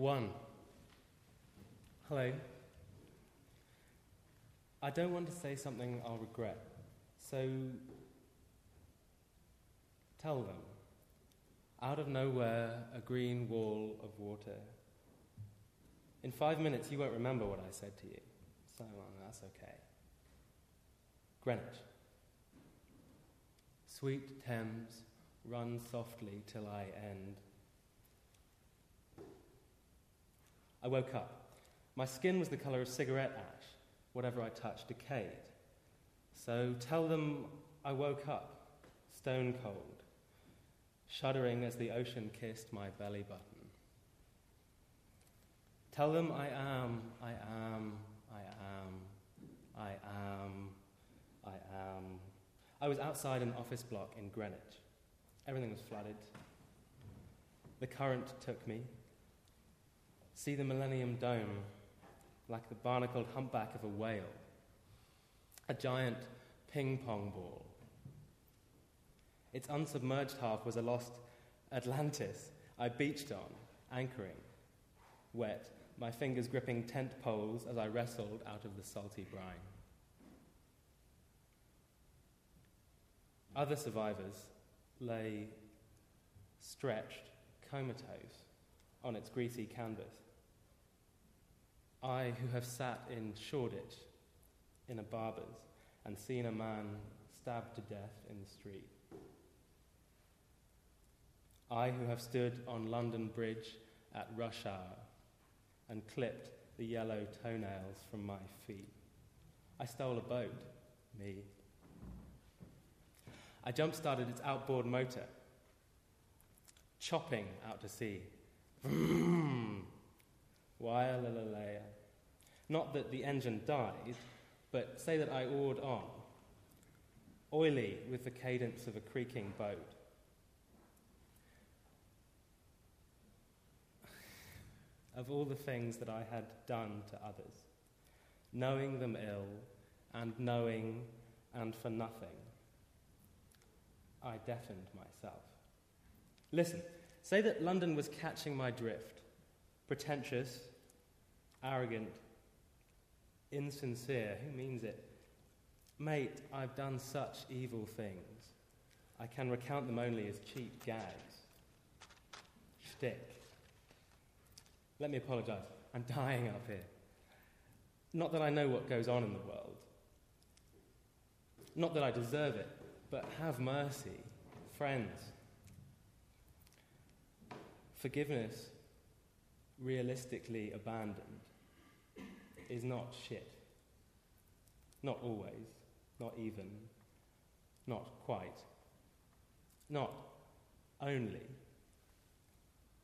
One. Hello. I don't want to say something I'll regret, so tell them. Out of nowhere, a green wall of water. In five minutes, you won't remember what I said to you, so that's okay. Greenwich. Sweet Thames, run softly till I end. I woke up. My skin was the colour of cigarette ash. Whatever I touched decayed. So tell them I woke up, stone cold, shuddering as the ocean kissed my belly button. Tell them I am, I am, I am, I am, I am. I was outside an office block in Greenwich. Everything was flooded. The current took me. See the Millennium Dome like the barnacled humpback of a whale, a giant ping pong ball. Its unsubmerged half was a lost Atlantis I beached on, anchoring, wet, my fingers gripping tent poles as I wrestled out of the salty brine. Other survivors lay stretched, comatose, on its greasy canvas. I, who have sat in Shoreditch in a barber's and seen a man stabbed to death in the street. I, who have stood on London Bridge at rush hour and clipped the yellow toenails from my feet. I stole a boat, me. I jump started its outboard motor, chopping out to sea. Wailalea. Not that the engine died, but say that I oared on, oily with the cadence of a creaking boat. Of all the things that I had done to others, knowing them ill and knowing and for nothing, I deafened myself. Listen, say that London was catching my drift, pretentious, arrogant, insincere. Who means it? Mate, I've done such evil things. I can recount them only as cheap gags. Shtick. Let me apologize. I'm dying up here. Not that I know what goes on in the world. Not that I deserve it, but have mercy, friends. Forgiveness, realistically abandoned, is not shit. Not always, not even, not quite, not only.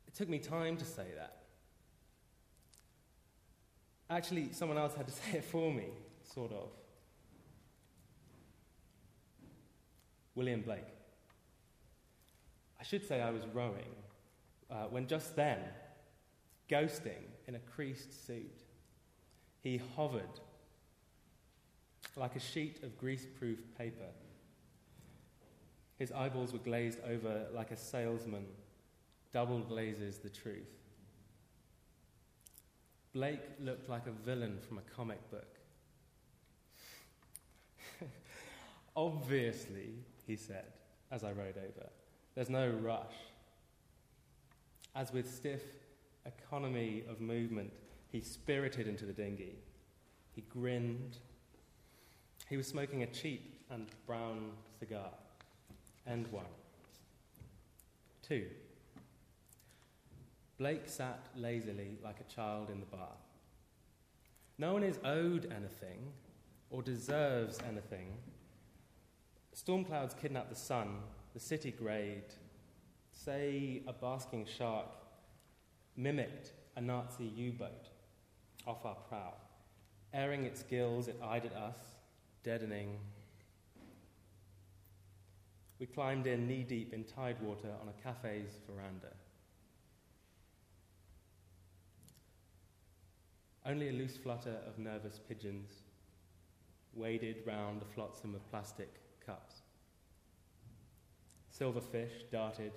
It took me time to say that. Actually, someone else had to say it for me, sort of. William Blake. I should say I was rowing uh, when just then, ghosting in a creased suit, he hovered like a sheet of grease-proof paper. His eyeballs were glazed over like a salesman double glazes the truth. Blake looked like a villain from a comic book. Obviously, he said, as I rode over, there's no rush. As with stiff economy of movement, he spirited into the dinghy. He grinned. He was smoking a cheap and brown cigar. End one. Two. Blake sat lazily like a child in the bar. No one is owed anything or deserves anything. Storm clouds kidnap the sun, the city greyed. Say a basking shark mimicked a Nazi U boat off our prow. Airing its gills, it eyed at us, deadening. We climbed in knee deep in tide water on a cafe's veranda. Only a loose flutter of nervous pigeons waded round a flotsam of plastic cups. Silver fish darted.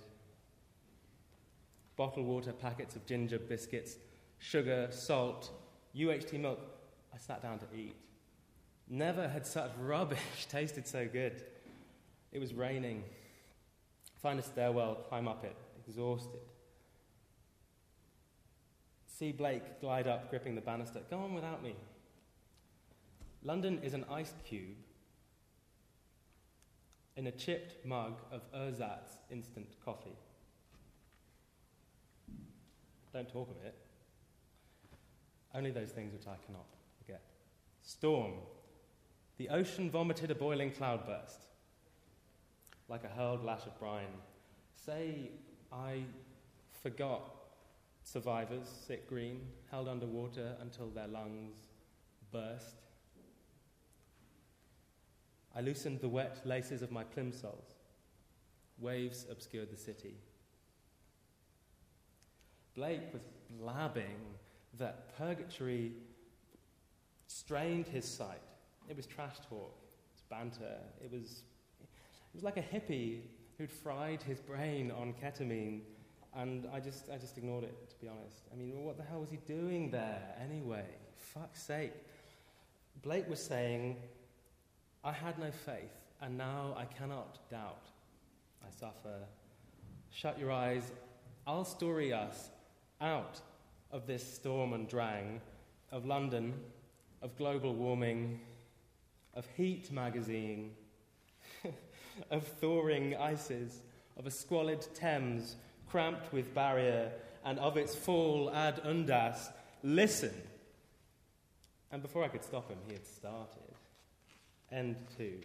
Bottled water, packets of ginger, biscuits, sugar, salt, UHT milk. I sat down to eat. Never had such rubbish tasted so good. It was raining. Find a stairwell, climb up it, exhausted. See Blake glide up, gripping the banister. Go on without me. London is an ice cube in a chipped mug of ersatz instant coffee. Don't talk of it. Only those things which I cannot forget. Storm. The ocean vomited a boiling cloudburst, like a hurled lash of brine. Say I forgot survivors, sick green, held under water until their lungs burst. I loosened the wet laces of my plimsolls. Waves obscured the city. Blake was blabbing that purgatory strained his sight. It was trash talk, it was banter, it was, it was like a hippie who'd fried his brain on ketamine, and I just, I just ignored it, to be honest. I mean, what the hell was he doing there anyway? Fuck's sake. Blake was saying, I had no faith, and now I cannot doubt. I suffer. Shut your eyes. I'll story us out of this storm and drang of London, of global warming, of Heat magazine, of thawing ices, of a squalid Thames cramped with barrier, and of its fall ad undas. Listen. And before I could stop him, he had started. End two,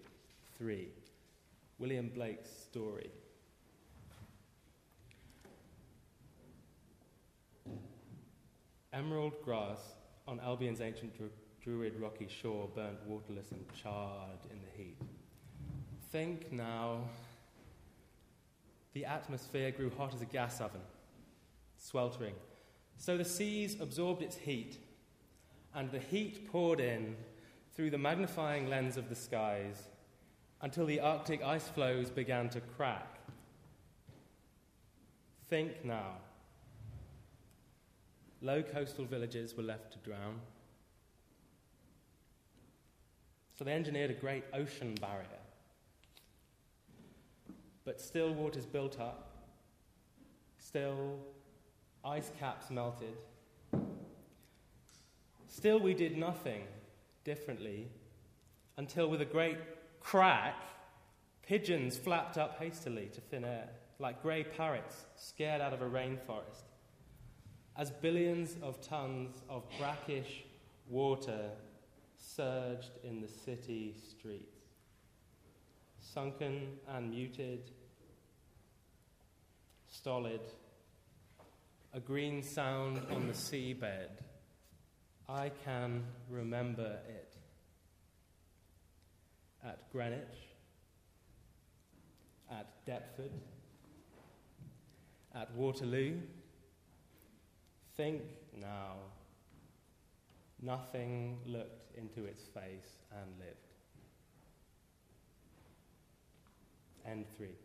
three. William Blake's story. Emerald grass on Albion's ancient druid rocky shore burnt waterless and charred in the heat. Think now. The atmosphere grew hot as a gas oven, sweltering. So the seas absorbed its heat, and the heat poured in through the magnifying lens of the skies until the Arctic ice floes began to crack. Think now. Low coastal villages were left to drown. So they engineered a great ocean barrier. But still, waters built up. Still, ice caps melted. Still, we did nothing differently until, with a great crack, pigeons flapped up hastily to thin air, like grey parrots scared out of a rainforest. As billions of tons of brackish water surged in the city streets, sunken and muted, stolid, a green sound on the seabed I can remember it. At Greenwich, at Deptford, at Waterloo. Think now. Nothing looked into its face and lived. End three.